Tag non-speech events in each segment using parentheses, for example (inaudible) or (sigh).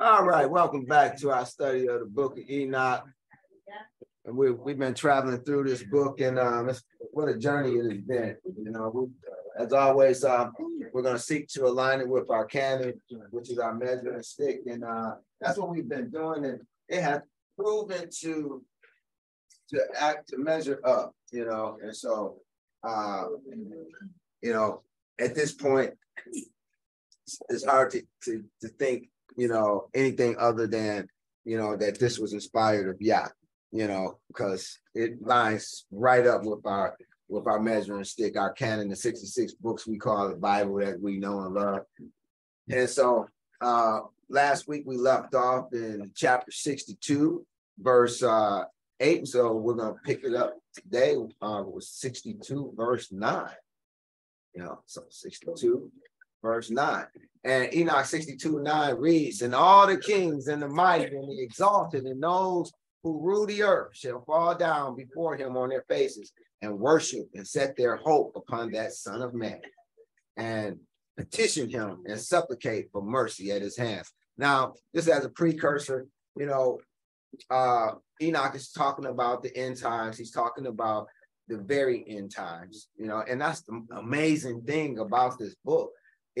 All right, welcome back to our study of the book of Enoch. And we, we've been traveling through this book, and um, what a journey it has been. You know, we, as always, uh, we're going to seek to align it with our canon, which is our measuring stick. And uh, that's what we've been doing. And it has proven to to act to measure up, you know. And so uh, you know, at this point, it's hard to, to, to think, you know, anything other than, you know, that this was inspired of Yah, you know, because it lines right up with our with our measuring stick, our canon, the 66 books we call the Bible that we know and love. And so uh last week we left off in chapter 62, verse uh 8. So we're gonna pick it up today uh with 62, verse 9. You know, so 62, verse 9. And Enoch 62 9 reads, And all the kings and the mighty and the exalted and those who rule the earth shall fall down before him on their faces and worship and set their hope upon that Son of Man and petition him and supplicate for mercy at his hands. Now, this as a precursor, you know, uh, Enoch is talking about the end times. He's talking about the very end times, you know, and that's the amazing thing about this book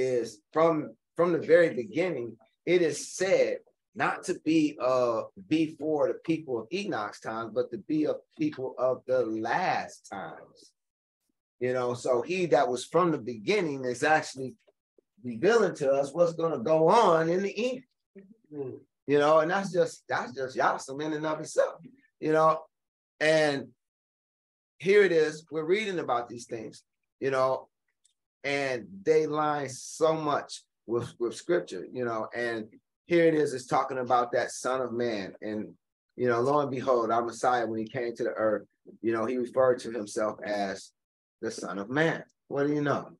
is from from the very beginning, it is said not to be uh before the people of Enoch's time, but to be a people of the last times. You know, so he that was from the beginning is actually revealing to us what's going to go on in the end. You know, and that's just that's just Yasam in and of itself. You know, and here it is. We're reading about these things. You know, and they line so much with with scripture, you know, and here it is, it's talking about that son of man. And you know, lo and behold, our Messiah, when he came to the earth, you know, he referred to himself as the Son of Man. What do you know?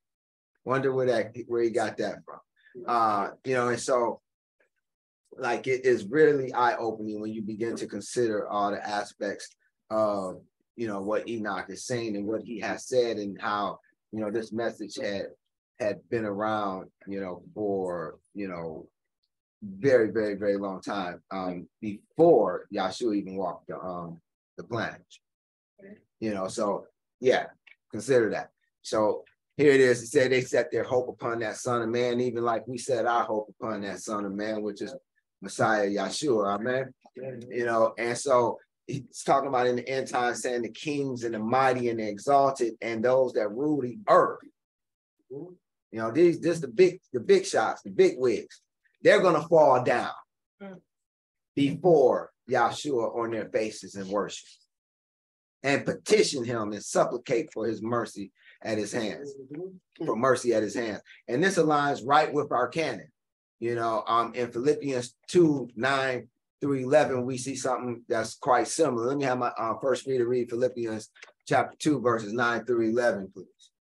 Wonder where that where he got that from. Uh, you know, and so like it is really eye-opening when you begin to consider all the aspects of you know what Enoch is saying and what he has said and how you know, this message had had been around, you know, for you know, very, very, very long time. Um, before Yahshua even walked the um the planet. You know, so yeah, consider that. So here it is. It said they set their hope upon that Son of Man, even like we set our hope upon that Son of Man, which is Messiah Yahshua. Amen. You know, and so he's talking about in the end time saying the kings and the mighty and the exalted and those that rule the earth. You know, these this the big the big shots, the big wigs. They're gonna fall down before Yahshua on their faces and worship and petition him and supplicate for his mercy at his hands, for mercy at his hands. And this aligns right with our canon. You know, um, in Philippians 2 9 through 11, we see something that's quite similar. Let me have my uh, first reader read Philippians chapter 2, verses 9 through 11, please.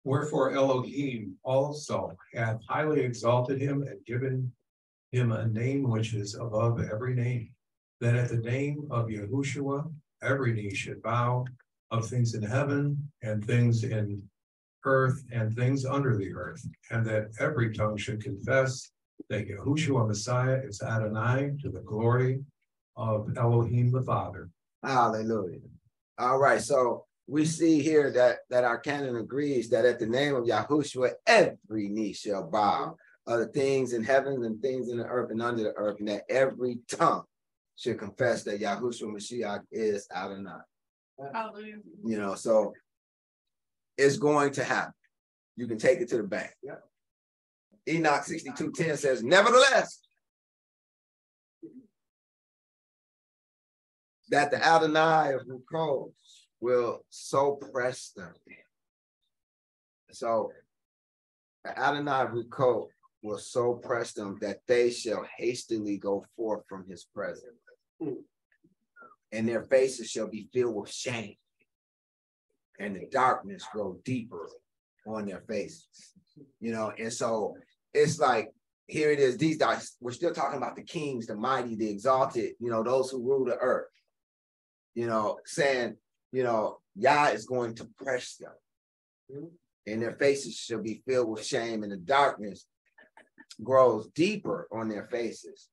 Wherefore Elohim also hath highly exalted him and given him a name which is above every name, that at the name of Yahushua every knee should bow of things in heaven and things in earth and things under the earth, and that every tongue should confess that Yahushua Messiah is Adonai to the glory of Elohim the Father. Hallelujah. All right, so we see here that that our canon agrees that at the name of Yahushua, every knee shall bow of the things in heaven and things in the earth and under the earth, and that every tongue should confess that Yahushua Mashiach is Adonai. Hallelujah. You know, so it's going to happen. You can take it to the bank. Yeah. Enoch 62:10 says, Nevertheless, that the Adonai of Rukos will so press them. So the Adonai of Rukos will so press them that they shall hastily go forth from his presence. Mm. And their faces shall be filled with shame, and the darkness grow deeper on their faces. You know, and so it's like here it is. These guys, we're still talking about the kings, the mighty, the exalted, you know, those who rule the earth you know, saying, you know, Yah is going to press them. And their faces shall be filled with shame and the darkness grows deeper on their faces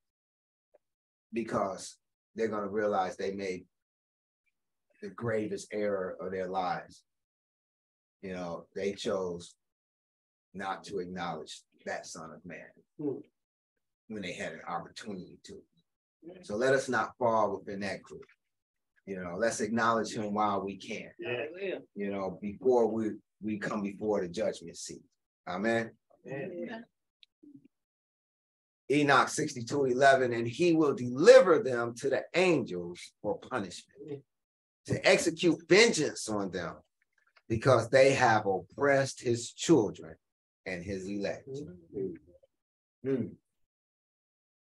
because they're going to realize they made the gravest error of their lives. You know, they chose not to acknowledge that Son of Man mm. when they had an opportunity to. So let us not fall within that group. You know, let's acknowledge him while we can. Yeah. You know, before we we come before the judgment seat. Amen. Amen. Enoch 62 11, and he will deliver them to the angels for punishment, to execute vengeance on them, because they have oppressed his children and his elect. Mm.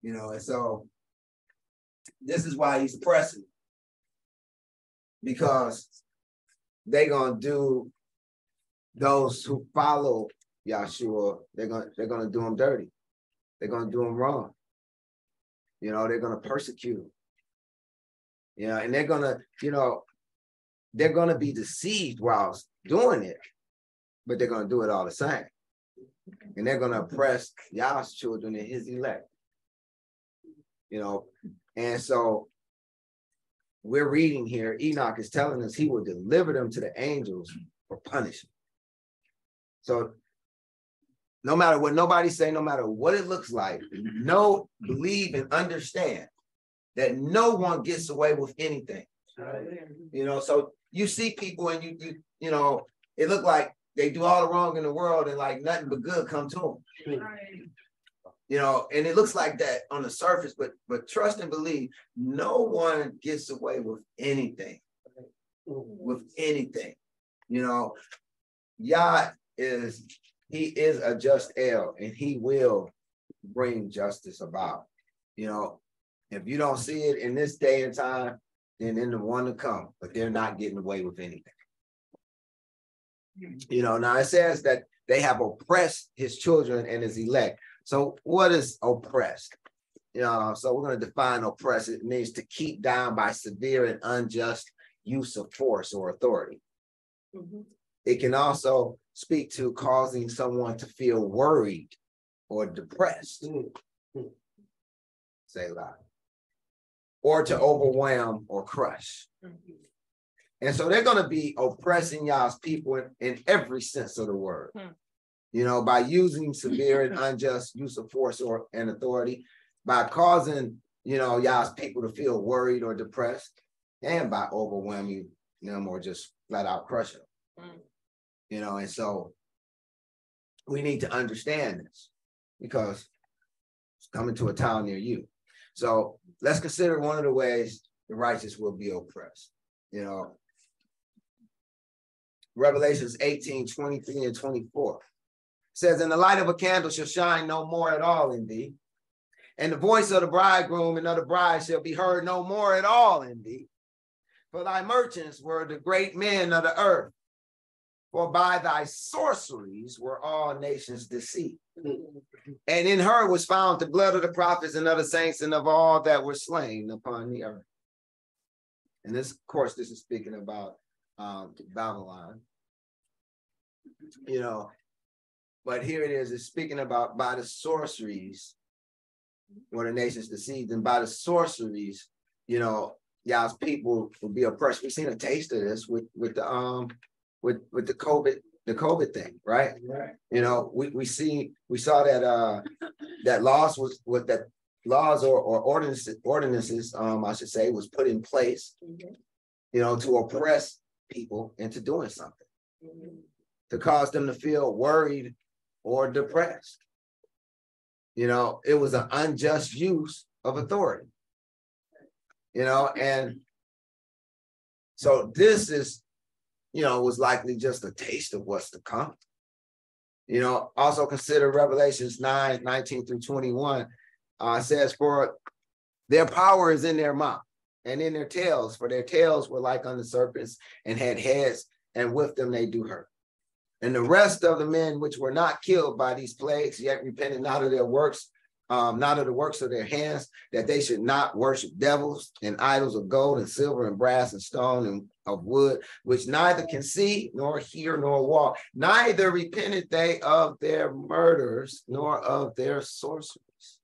You know, and so this is why he's oppressing, because they're gonna do those who follow Yahshua, they're gonna they're gonna do them dirty. They're gonna do them wrong. You know, they're gonna persecute them. You know, and they're gonna, you know, they're gonna be deceived whilst doing it, but they're gonna do it all the same. And they're gonna oppress Yah's children and his elect. You know, and so we're reading here, Enoch is telling us he will deliver them to the angels for punishment. So no matter what nobody say, no matter what it looks like, know, believe, and understand that no one gets away with anything. You know, so you see people and you you you know, it look like they do all the wrong in the world and like nothing but good come to them. You know, and it looks like that on the surface, but but trust and believe, no one gets away with anything. With anything. You know, Yah is he is a just El and he will bring justice about. You know, if you don't see it in this day and time, then in the one to come, but they're not getting away with anything. You know, now it says that they have oppressed his children and his elect. So what is oppressed? You know, so we're going to define oppressed. It means to keep down by severe and unjust use of force or authority. Mm-hmm. It can also speak to causing someone to feel worried or depressed. Mm-hmm. Selah. Or to overwhelm or crush. Mm-hmm. And so they're going to be oppressing Yah's people in, in, every sense of the word. You know, by using severe and (laughs) unjust use of force or and authority, by causing, you know, Yah's people to feel worried or depressed, and by overwhelming them or just flat out crushing them. Hmm you know, and so we need to understand this because it's coming to a town near you. So let's consider one of the ways the righteous will be oppressed. You know, Revelations 18, 23 and 24 says, And the light of a candle shall shine no more at all in thee, and the voice of the bridegroom and of the bride shall be heard no more at all in thee. For thy merchants were the great men of the earth, for by thy sorceries were all nations deceived. And in her was found the blood of the prophets and of the saints and of all that were slain upon the earth. And this, of course, this is speaking about um, Babylon. You know, but here it is, it's speaking about by the sorceries were the nations deceived, and by the sorceries, you know, Yah's people will be oppressed. We've seen a taste of this with with the um with with the COVID the COVID thing, right? Right. You know, we we see we saw that uh that laws was with that laws or, or ordinances ordinances um I should say was put in place, mm-hmm. you know, to oppress people into doing something, mm-hmm. to cause them to feel worried or depressed. You know, it was an unjust use of authority. You know, and so this is you know, was likely just a taste of what's to come. You know, also consider Revelations 9, 19 through 21. Uh, says, For their power is in their mouth and in their tails, for their tails were like unto serpents and had heads, and with them they do hurt. And the rest of the men which were not killed by these plagues, yet repented not of their works um, not of the works of their hands, that they should not worship devils and idols of gold and silver and brass and stone and of wood, which neither can see nor hear nor walk. Neither repented they of their murders, nor of their sorceries,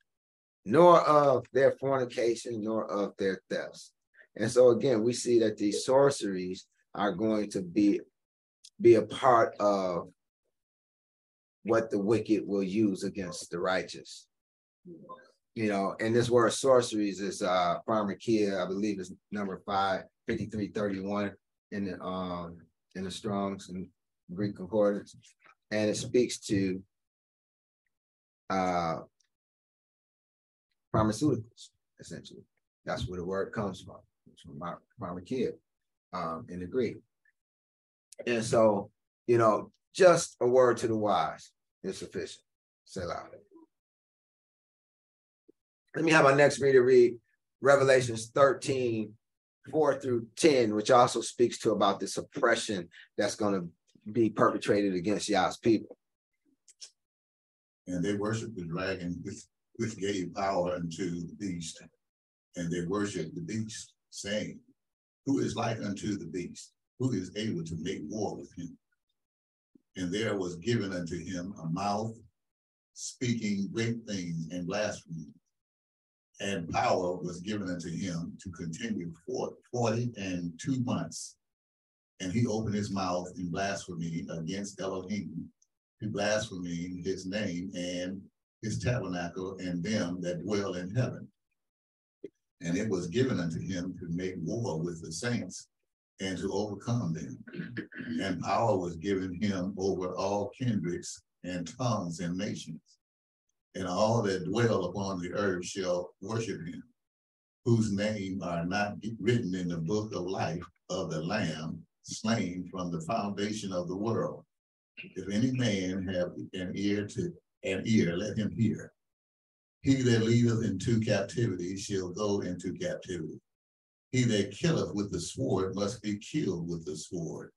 nor of their fornication, nor of their thefts. And so again, we see that these sorceries are going to be be a part of what the wicked will use against the righteous. You know, and this word sorceries is uh pharmakia, I believe is number five, 5331 in the um in the Strongs and Greek concordance. And it speaks to uh pharmaceuticals, essentially. That's where the word comes from. It's from pharmakia um in the Greek. And so, you know, just a word to the wise is sufficient. Selah. Let me have my next reader read Revelations 13, 4 through 10, which also speaks to about this oppression that's going to be perpetrated against Yah's people. And they worshiped the dragon, which, which gave power unto the beast. And they worshiped the beast, saying, Who is like unto the beast? Who is able to make war with him? And there was given unto him a mouth speaking great things and blasphemy and power was given unto him to continue for 40 and two months. And he opened his mouth in blasphemy against Elohim, to blaspheme his name and his tabernacle and them that dwell in heaven. And it was given unto him to make war with the saints and to overcome them. And power was given him over all kindreds and tongues and nations and all that dwell upon the earth shall worship him, whose name are not written in the book of life of the Lamb slain from the foundation of the world. If any man have an ear to an ear, let him hear. He that leadeth into captivity shall go into captivity. He that killeth with the sword must be killed with the sword.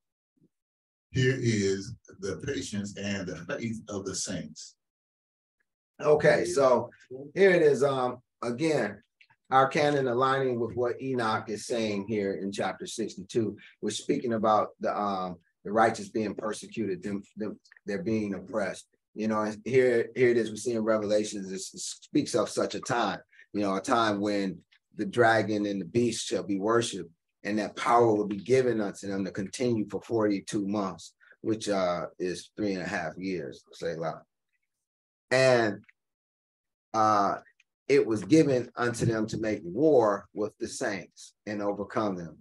Here is the patience and the faith of the saints. Okay, so here it is. Um, again, our canon aligning with what Enoch is saying here in chapter 62. We're speaking about the um the righteous being persecuted, them, them they're being oppressed. You know, and here, here it is, we see in Revelations, it speaks of such a time, you know, a time when the dragon and the beast shall be worshipped, and that power will be given unto them to continue for 42 months, which uh is three and a half years, selah. And uh, it was given unto them to make war with the saints and overcome them.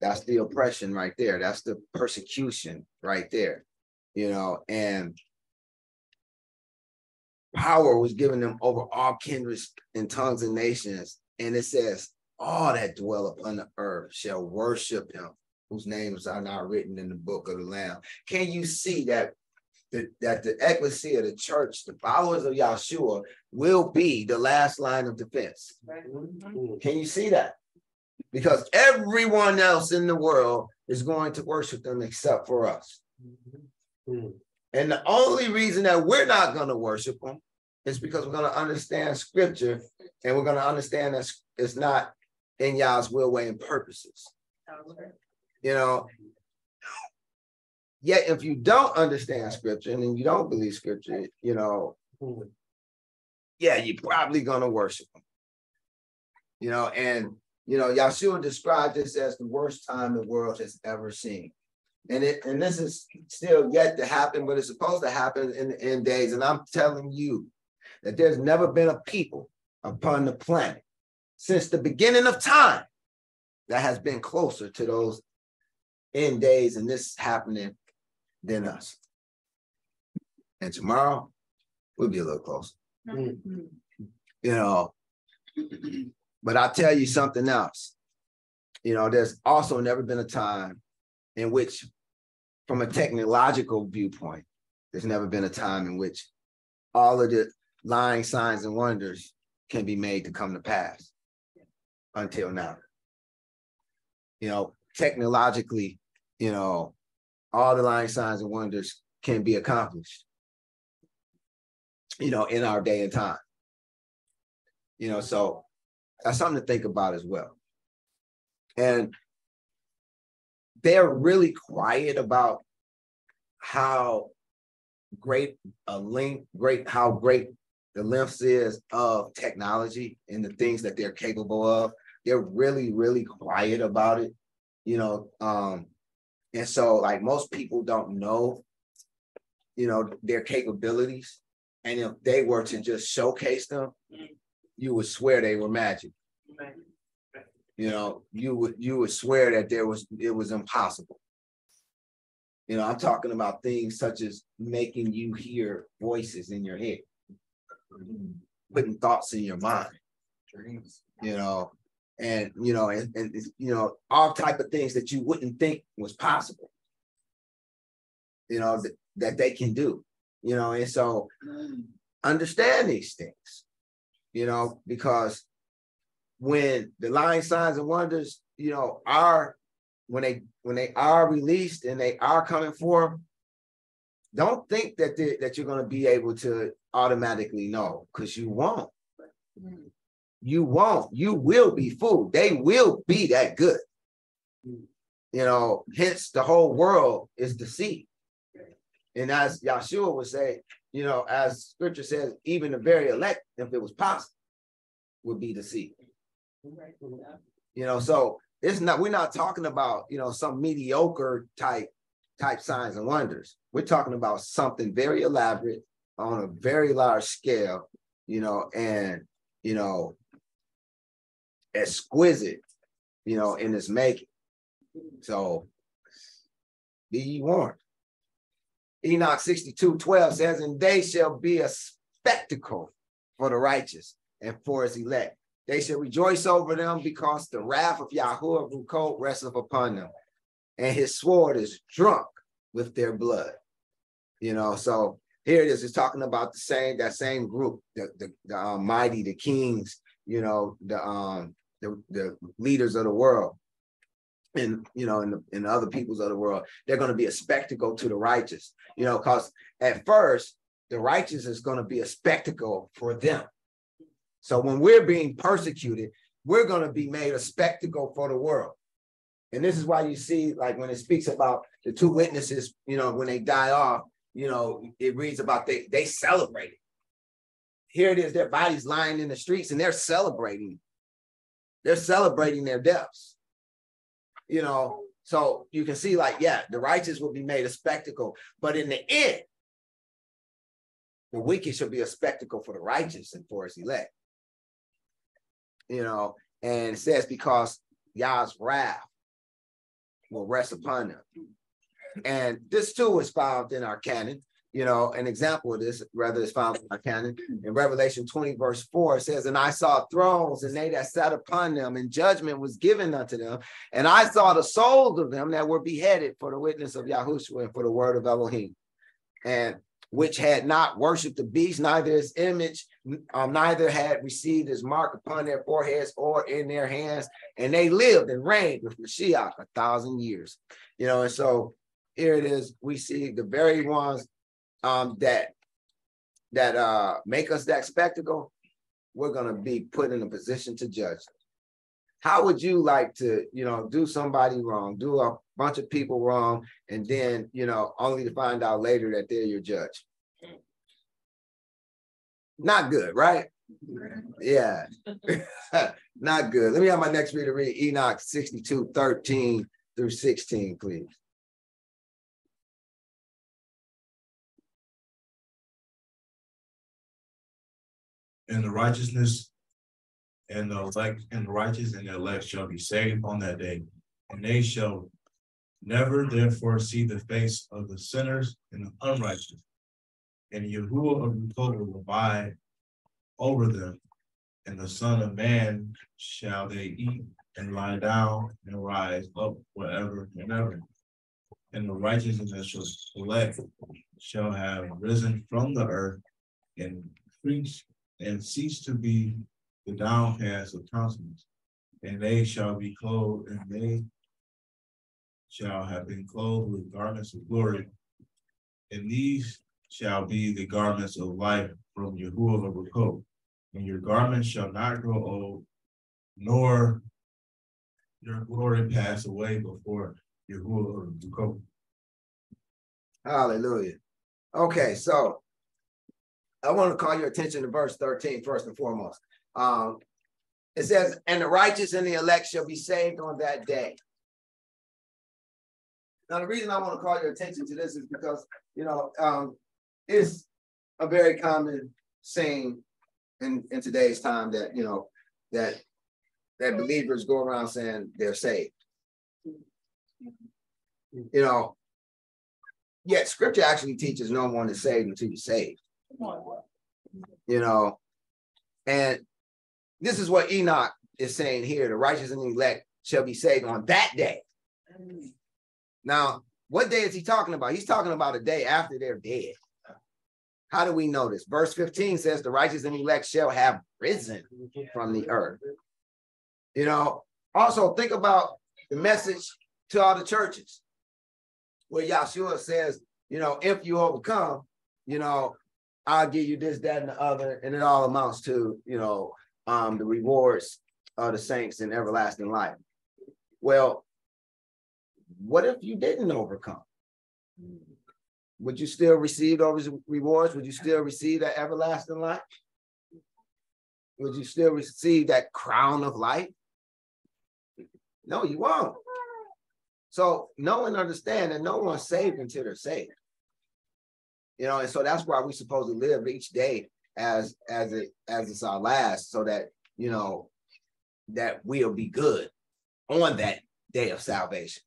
That's the oppression right there. That's the persecution right there. You know, and power was given them over all kindreds and tongues and nations. And it says, all that dwell upon the earth shall worship him, whose names are not written in the book of the Lamb. Can you see that that, that the ecclesia, the church, the followers of Yahshua will be the last line of defense. Can you see that? Because everyone else in the world is going to worship them except for us. Mm-hmm. And the only reason that we're not going to worship them is because we're going to understand scripture and we're going to understand that it's not in Yah's will, way, and purposes. You know, Yet, if you don't understand scripture and you don't believe scripture, you know, yeah, you're probably gonna worship them. You know, and you know, Yahshua described this as the worst time the world has ever seen. And it and this is still yet to happen, but it's supposed to happen in the end days. And I'm telling you that there's never been a people upon the planet since the beginning of time that has been closer to those end days and this happening than us. And tomorrow we'll be a little closer. Mm-hmm. You know, but I'll tell you something else. You know, there's also never been a time in which, from a technological viewpoint, there's never been a time in which all of the lying signs and wonders can be made to come to pass until now. You know, technologically, you know, all the lying signs and wonders can be accomplished, you know, in our day and time. You know, so that's something to think about as well. And they're really quiet about how great a link, great how great the lengths is of technology and the things that they're capable of. They're really, really quiet about it, you know. Um, and so like most people don't know, you know, their capabilities. And if they were to just showcase them, you would swear they were magic. You know, you would you would swear that there was it was impossible. You know, I'm talking about things such as making you hear voices in your head, putting thoughts in your mind, dreams, you know, and you know, and, and you know, all type of things that you wouldn't think was possible. You know, that, that they can do, you know, and so understand these things, you know, because when the lying signs and wonders, you know, are when they when they are released and they are coming forth, don't think that that you're going to be able to automatically know because you won't. Mm-hmm. You won't. You will be fooled. They will be mm-hmm. that good. Mm-hmm. You know, hence the whole world is deceived. And as Yahshua would say, you know, as scripture says, even the very elect, if it was possible, would be deceived. You know, so it's not, we're not talking about, you know, some mediocre type type signs and wonders. We're talking about something very elaborate on a very large scale, you know, and you know, exquisite, you know, in its making. So be warned. Enoch 62 12 says, And they shall be a spectacle for the righteous and for his elect. They shall rejoice over them because the wrath of Yahuwah Rukot resteth upon them, and his sword is drunk with their blood. You know, so here it is. It's talking about the same that same group, the the, the um, mighty, the kings. You know, the um the the leaders of the world, and you know, and the, the other peoples of the world. They're going to be a spectacle to the righteous. You know, because at first the righteous is going to be a spectacle for them. So when we're being persecuted, we're going to be made a spectacle for the world. And this is why you see, like when it speaks about the two witnesses, you know, when they die off, you know, it reads about they they celebrated. Here it is, their bodies lying in the streets and they're celebrating. They're celebrating their deaths. You know, so you can see, like, yeah, the righteous will be made a spectacle, but in the end, the wicked shall be a spectacle for the righteous and for his elect. You know, and it says because Yah's wrath will rest upon them. And this too is found in our canon. You know, an example of this, rather, is found in our canon. In Revelation 20, verse 4, it says, And I saw thrones, and they that sat upon them, and judgment was given unto them. And I saw the souls of them that were beheaded for the witness of Yahushua and for the word of Elohim. And which had not worshipped the beast, neither his image, um, neither had received his mark upon their foreheads or in their hands, and they lived and reigned with Mashiach a thousand years. You know, and so here it is. We see the very ones um, that that uh, make us that spectacle. We're gonna be put in a position to judge. How would you like to, you know, do somebody wrong, do a bunch of people wrong, and then, you know, only to find out later that they're your judge? Not good, right? Yeah, (laughs) not good. Let me have my next reader read Enoch 62, 13 through 16, please. And the righteousness and the elect and the righteous and the elect shall be saved on that day, and they shall never therefore see the face of the sinners and the unrighteous. And Yahuwah of the will abide over them, and the Son of Man shall they eat and lie down and rise up wherever and ever. And the righteous and the elect shall have risen from the earth and preach and cease to be the downcast of countenance, and they shall be clothed, and they shall have been clothed with garments of glory, and these shall be the garments of life from Yahuwah of Rakot, and your garments shall not grow old, nor your glory pass away before Yahuwah go. Hallelujah. Okay, so I want to call your attention to verse 13 first and foremost. Um, it says, and the righteous and the elect shall be saved on that day. Now, the reason I want to call your attention to this is because, you know, um, it's a very common saying in, in today's time that, you know, that that believers go around saying they're saved. You know, yet scripture actually teaches no one is saved until you're saved. You know, and this is what Enoch is saying here the righteous and elect shall be saved on that day. Now, what day is he talking about? He's talking about a day after they're dead. How do we know this? Verse 15 says, The righteous and elect shall have risen from the earth. You know, also think about the message to all the churches where Yahshua says, you know, if you overcome, you know, I'll give you this, that, and the other, and it all amounts to, you know, um, the rewards of the saints in everlasting life. Well, what if you didn't overcome? Would you still receive those rewards? Would you still receive that everlasting life? Would you still receive that crown of life? No, you won't. So know and understand that no one's saved until they're saved. You know, and so that's why we're supposed to live each day as as it as it's our last, so that you know that we'll be good on that day of salvation.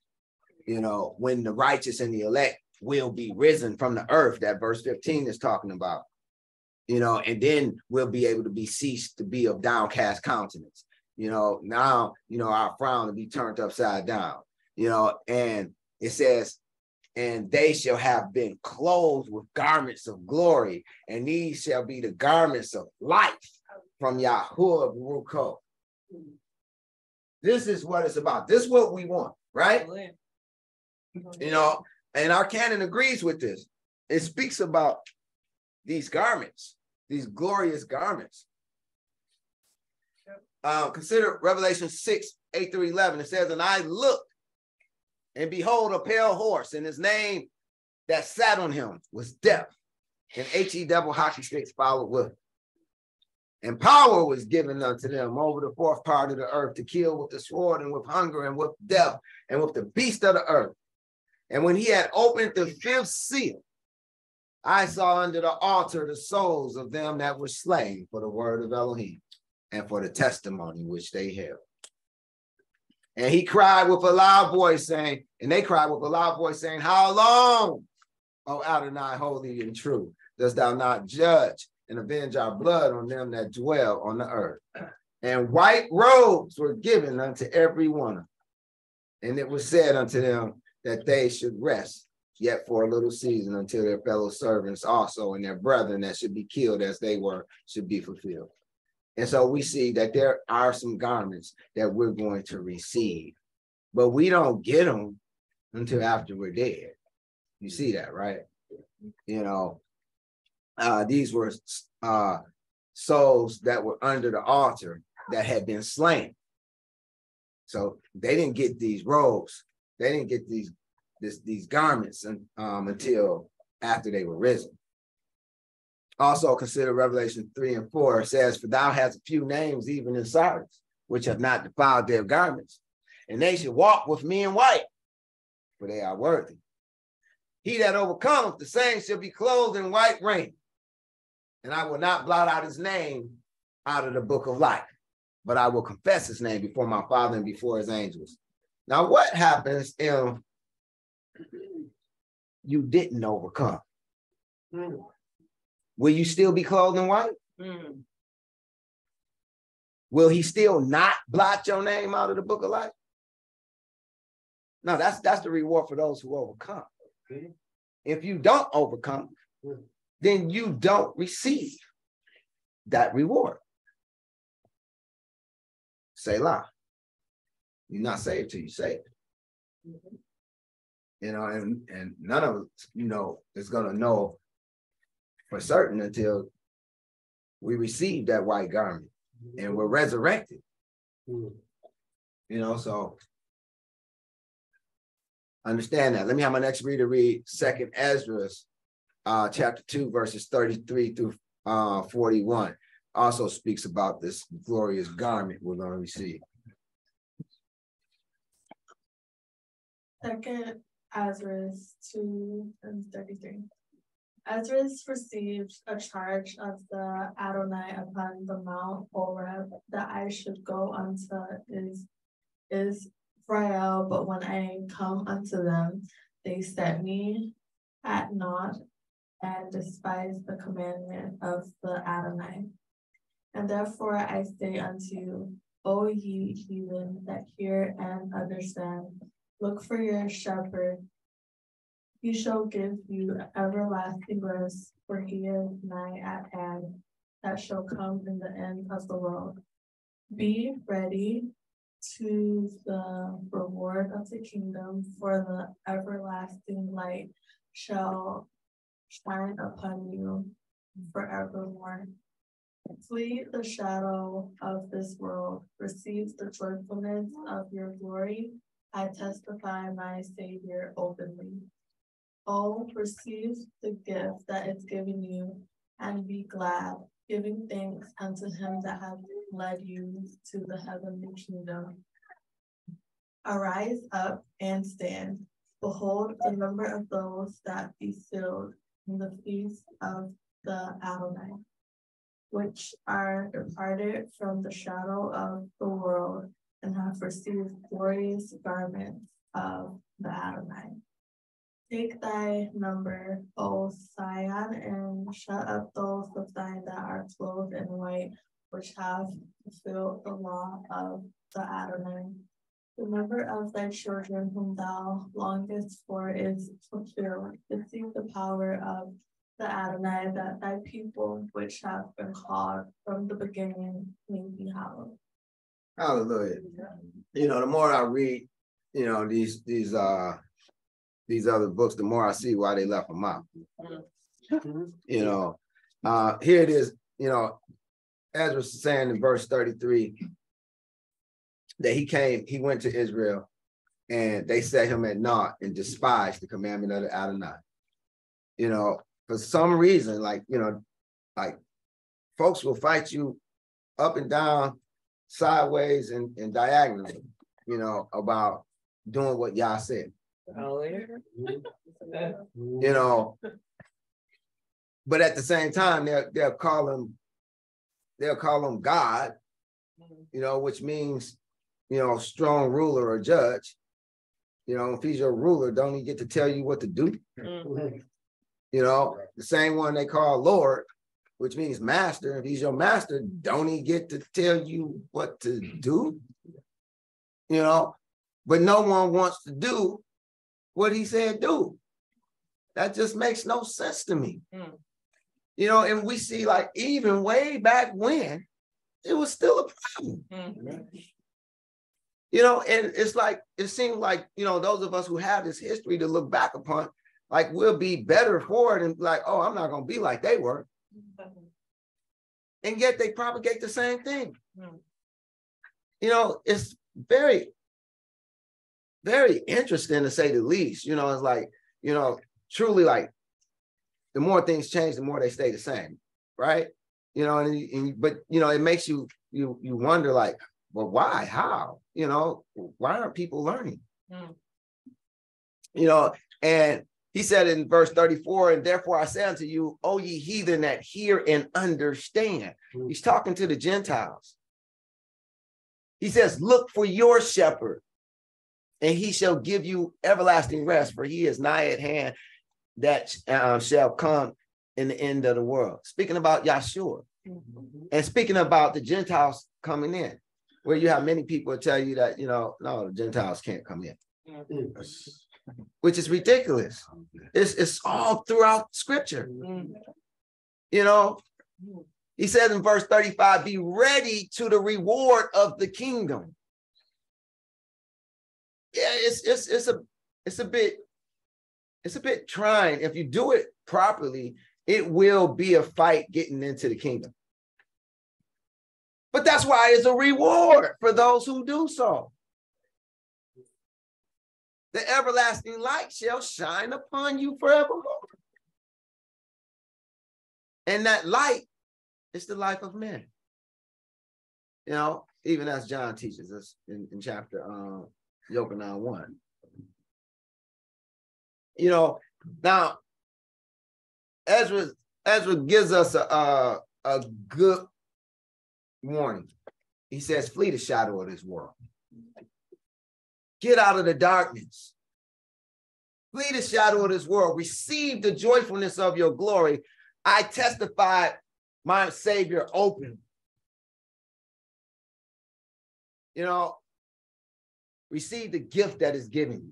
You know, when the righteous and the elect will be risen from the earth, that verse 15 is talking about. You know, and then we'll be able to be ceased to be of downcast countenance. You know, now, you know, our frown to be turned upside down you know, and it says, and they shall have been clothed with garments of glory, and these shall be the garments of life from Yahuwah Ruko. This is what it's about. This is what we want, right? You know, and our canon agrees with this. It speaks about these garments, these glorious garments. Uh, consider Revelation 6, 8 through 11. It says, And I looked, and behold, a pale horse, and his name that sat on him was Death. And H-E double hockey sticks followed with. And power was given unto them over the fourth part of the earth to kill with the sword and with hunger and with death and with the beast of the earth. And when he had opened the fifth seal, I saw under the altar the souls of them that were slain for the word of Elohim and for the testimony which they held. And he cried with a loud voice, saying, and they cried with a loud voice, saying, How long, O Adonai, holy and true, dost thou not judge and avenge our blood on them that dwell on the earth? And white robes were given unto every one. And it was said unto them that they should rest yet for a little season until their fellow servants also and their brethren that should be killed as they were should be fulfilled. And so we see that there are some garments that we're going to receive, but we don't get them until after we're dead. You see that, right? You know, uh, these were uh, souls that were under the altar that had been slain. So they didn't get these robes. They didn't get these this, these garments um, until after they were risen. Also consider Revelation 3 and 4 says, For thou hast a few names even in Sardis, which have not defiled their garments, and they should walk with me in white, for they are worthy. He that overcometh, the same shall be clothed in white raiment, and I will not blot out his name out of the book of life, but I will confess his name before my Father and before his angels. Now, what happens if you didn't overcome? Hmm. Will you still be clothed in white? Mm. Will he still not blot your name out of the book of life? No, that's that's the reward for those who overcome. If you don't overcome, then you don't receive that reward. Selah. You're not saved till you saved. Mm-hmm. You know, and and none of us, you know, is gonna know for certain until we receive that white garment and we're resurrected. You know, so understand that. Let me have my next reader read Second Esdras, uh, chapter two, verses thirty-three through uh, forty-one. Also speaks about this glorious garment we're going to receive. Second Esdras two and thirty-three. Esdras received a charge of the Adonai upon the Mount Horeb that I should go unto is Israel, but when I come unto them, they set me at naught and despise the commandment of the Adonai. And therefore I say unto you, O ye heathen that hear and understand, look for your shepherd he shall give you everlasting rest, for he is nigh at hand, that shall come in the end of the world. Be ready to the reward of the kingdom, for the everlasting light shall shine upon you forevermore. Flee the shadow of this world, receive the joyfulness of your glory. I testify my Savior openly. Oh, receive the gift that is given you and be glad, giving thanks unto him that hath led you to the heavenly kingdom. Arise up and stand. Behold, the number of those that be sealed in the feast of the Adonai, which are departed from the shadow of the world and have received glorious garments of the Adonai. Take thy number, O Sion, and shut up those of thine that are clothed in white, which have fulfilled the law of the Adonai. The number of thy children whom thou longest for is fulfilled. Receive the power of the Adonai, that thy people which have been called from the beginning may be hallowed. Hallelujah. You know, the more I read, you know, these these uh these other books, the more I see why they left them out. You know, uh, here it is, you know, Ezra was saying in verse 33 that he came, he went to Israel and they set him at naught and despised the commandment of the Adonai. You know, for some reason, like, you know, like folks will fight you up and down, sideways and, and diagonally, you know, about doing what Yah said. You know, but at the same time, they'll they'll call him, they'll call him God, you know, which means, you know, strong ruler or judge. You know, if he's your ruler, don't he get to tell you what to do? Mm-hmm. You know, the same one they call Lord, which means master. If he's your master, don't he get to tell you what to do? You know, but no one wants to do what he said do. That just makes no sense to me. Mm. You know, and we see like even way back when it was still a problem. Mm. You know, and it's like it seems like you know those of us who have this history to look back upon, like we'll be better for it and like, oh, I'm not gonna be like they were. And yet they propagate the same thing. Mm. You know, it's very very interesting to say the least. You know, it's like, you know, truly like the more things change, the more they stay the same, right? You know, and, and but you know, it makes you you you wonder like, well, why? How? You know, why aren't people learning? Mm. You know, and he said in verse 34, and therefore I say unto you, O ye heathen that hear and understand. Mm. He's talking to the Gentiles. He says, Look for your shepherd and he shall give you everlasting rest, for he is nigh at hand that uh, shall come in the end of the world. Speaking about Yahshua mm-hmm. and speaking about the Gentiles coming in, where you have many people tell you that, you know, no, the Gentiles can't come in, mm-hmm. which is ridiculous. It's, it's all throughout scripture. Mm-hmm. You know, he says in verse 35 be ready to the reward of the kingdom yeah, it's it's it's a it's a bit it's a bit trying. If you do it properly, it will be a fight getting into the kingdom. But that's why it's a reward for those who do so. The everlasting light shall shine upon you forevermore. And that light is the life of men. You know, even as John teaches us in, in chapter um, Yochanan 1. You know, now Ezra Ezra gives us a, a, a good warning. He says, flee the shadow of this world. Get out of the darkness. Flee the shadow of this world. Receive the joyfulness of your glory. I testified my Savior open. You know, receive the gift that is given you.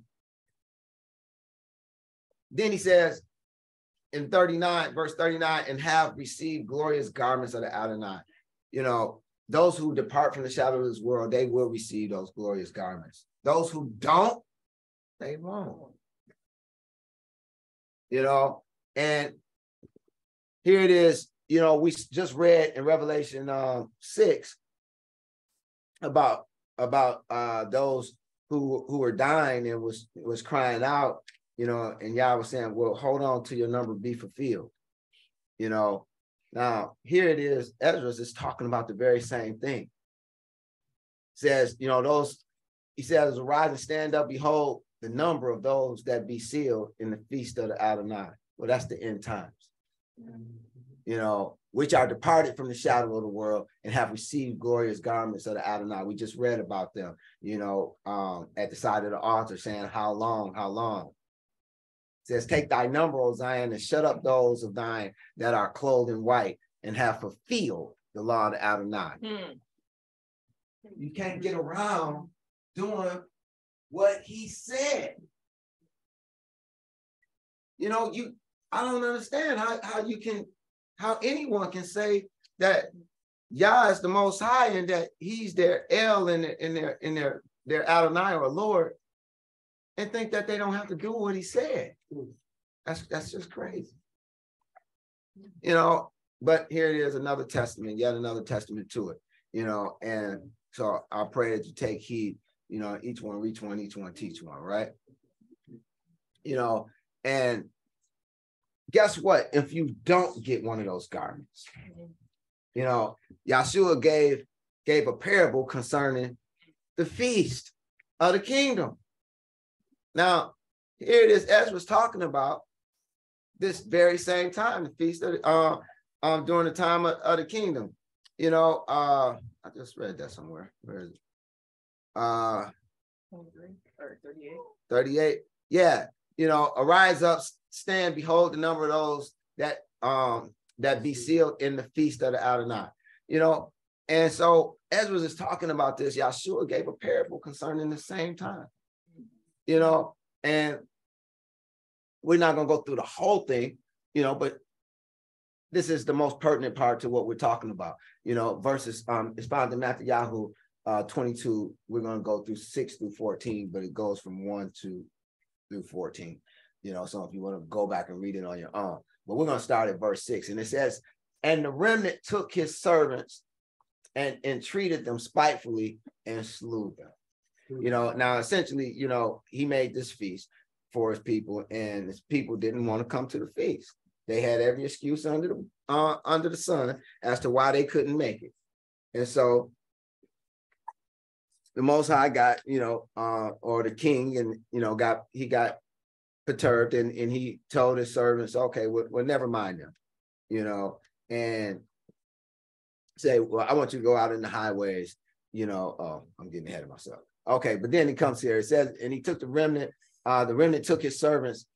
Then he says in 39, verse 39, and have received glorious garments of the Adonai. You know, those who depart from the shadow of this world, they will receive those glorious garments. Those who don't, they won't. You know, and here it is. You know, we just read in Revelation uh, 6 about about uh, those who who were dying and was was crying out, you know, and Yah was saying, "Well, hold on to your number be fulfilled." You know, now here it is. Ezra is talking about the very same thing. Says, you know, those. He says, "Arise and stand up. Behold, the number of those that be sealed in the feast of the Adonai." Well, that's the end times. You know, which are departed from the shadow of the world and have received glorious garments of the Adonai. We just read about them, you know, um, at the side of the altar saying, How long, how long? It says, Take thy number, O Zion, and shut up those of thine that are clothed in white and have fulfilled the law of the Adonai. Hmm. You can't get around doing what he said. You know, you I don't understand how, how you can how anyone can say that Yah is the most high and that he's their El in their in their their Adonai or Lord and think that they don't have to do what he said. That's that's just crazy. You know, but here it is another testament, yet another testament to it, you know, and so I pray that you take heed, you know, each one reach one, each one teach one, right? You know, and guess what? If you don't get one of those garments, you know, Yeshua gave gave a parable concerning the feast of the kingdom. Now, here it is, Ezra's talking about this very same time, the feast of the, uh, um, during the time of, of, the kingdom. You know, uh, I just read that somewhere. Where is it? Uh, 38. 38. Yeah, you know, arise up, stand, behold the number of those that um that be sealed in the feast of the Adonai. You know, and so Ezra is talking about this. Yeshua gave a parable concerning the same time. You know, and we're not gonna go through the whole thing, you know, but this is the most pertinent part to what we're talking about. You know, verses um it's found in Matthew Yahoo uh 22. We're gonna go through six through 14, but it goes from one to through 14 you know, so if you want to go back and read it on your own. But we're going to start at verse six. And it says, And the remnant took his servants and entreated them spitefully and slew them. You know, now essentially, you know, he made this feast for his people, and his people didn't want to come to the feast. They had every excuse under the uh, under the sun as to why they couldn't make it. And so the most high got, you know, uh, or the king, and you know, got he got perturbed and, and he told his servants, okay, well, well, never mind them, you know, and say, well, I want you to go out in the highways, you know, oh, I'm getting ahead of myself. Okay, but then he comes here, it says, and he took the remnant, uh, the remnant took his servants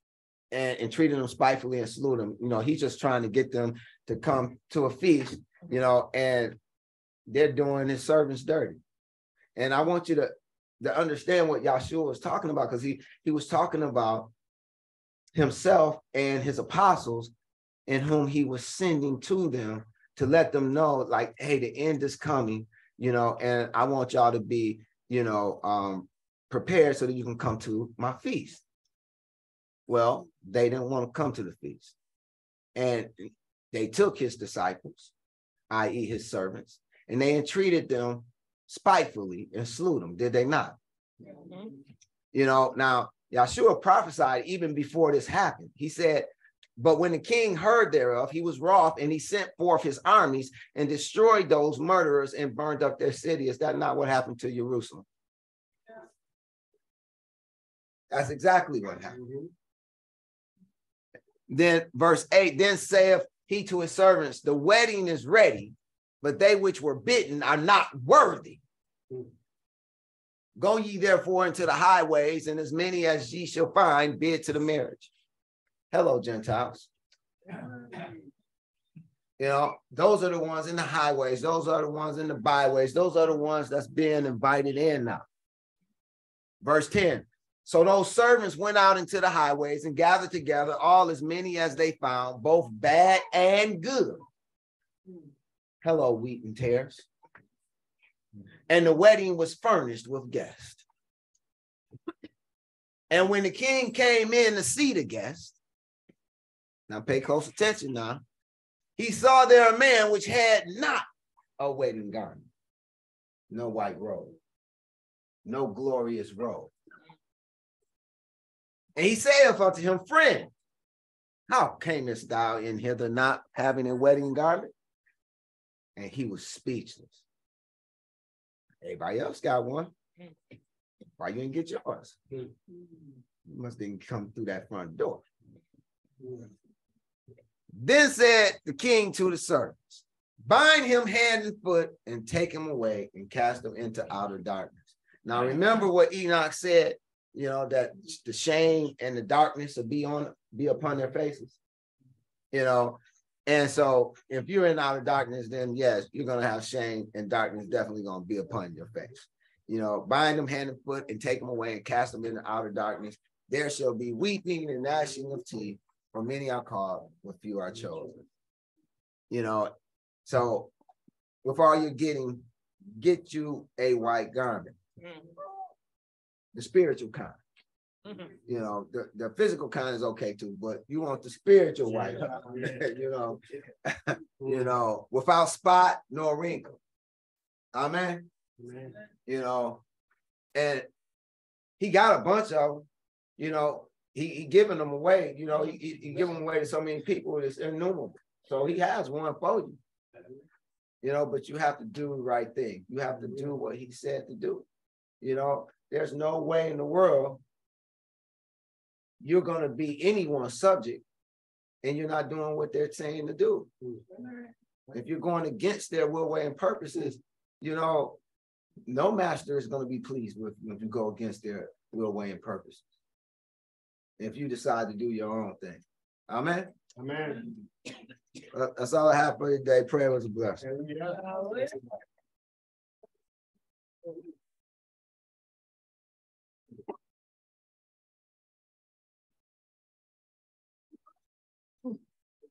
and, and treated them spitefully and slew them. You know, he's just trying to get them to come to a feast, you know, and they're doing his servants dirty. And I want you to, to understand what Yahshua was talking about, because he he was talking about himself and his apostles in whom he was sending to them to let them know like hey the end is coming you know and i want y'all to be you know um prepared so that you can come to my feast. Well they didn't want to come to the feast. And they took his disciples i.e his servants and they entreated them spitefully and slew them, did they not? Mm-hmm. You know, now Yeshua prophesied even before this happened. He said, But when the king heard thereof, he was wroth and he sent forth his armies and destroyed those murderers and burned up their city. Is that not what happened to Jerusalem? That's exactly what happened. Mm-hmm. Then, verse 8 Then saith he to his servants, The wedding is ready, but they which were bitten are not worthy. Hmm. Go ye therefore into the highways, and as many as ye shall find, bid to the marriage. Hello, Gentiles. You know, those are the ones in the highways, those are the ones in the byways, those are the ones that's being invited in now. Verse 10 So those servants went out into the highways and gathered together all as many as they found, both bad and good. Hmm. Hello, wheat and tares and the wedding was furnished with guests. And when the king came in to see the guests, now pay close attention now, he saw there a man which had not a wedding garment, no white robe, no glorious robe. And he saith unto him, Friend, how camest thou in hither not having a wedding garment? And he was speechless. Everybody else got one. Why you didn't get yours? You must didn't come through that front door. Then said the king to the servants, bind him hand and foot and take him away and cast him into outer darkness. Now remember what Enoch said, you know, that the shame and the darkness will be on be upon their faces. You know, and so if you're in outer darkness, then yes, you're gonna have shame and darkness definitely gonna be upon your face. You know, bind them hand and foot and take them away and cast them into outer darkness. There shall be weeping and gnashing of teeth, for many are called, but few are chosen. You know, so with all you're getting, get you a white garment, mm. the spiritual kind. Mm-hmm. You know, the, the physical kind is okay too, but you want the spiritual white, (laughs) (laughs) you know, (laughs) you know, without spot nor wrinkle. Amen. You know, and he got a bunch of them, you know, he, he giving them away, you know, he, he, he giving them away to so many people, it's innumerable. So he has one for you. You know, but you have to do the right thing. You have to do what he said to do. You know, there's no way in the world you're going to be anyone's subject and you're not doing what they're saying to do. If you're going against their will, way, and purposes, you know, no master is going to be pleased with you if you go against their will, way, and purposes. If you decide to do your own thing. Amen. Amen. Uh, that's all I have for today. Prayer was a blessing.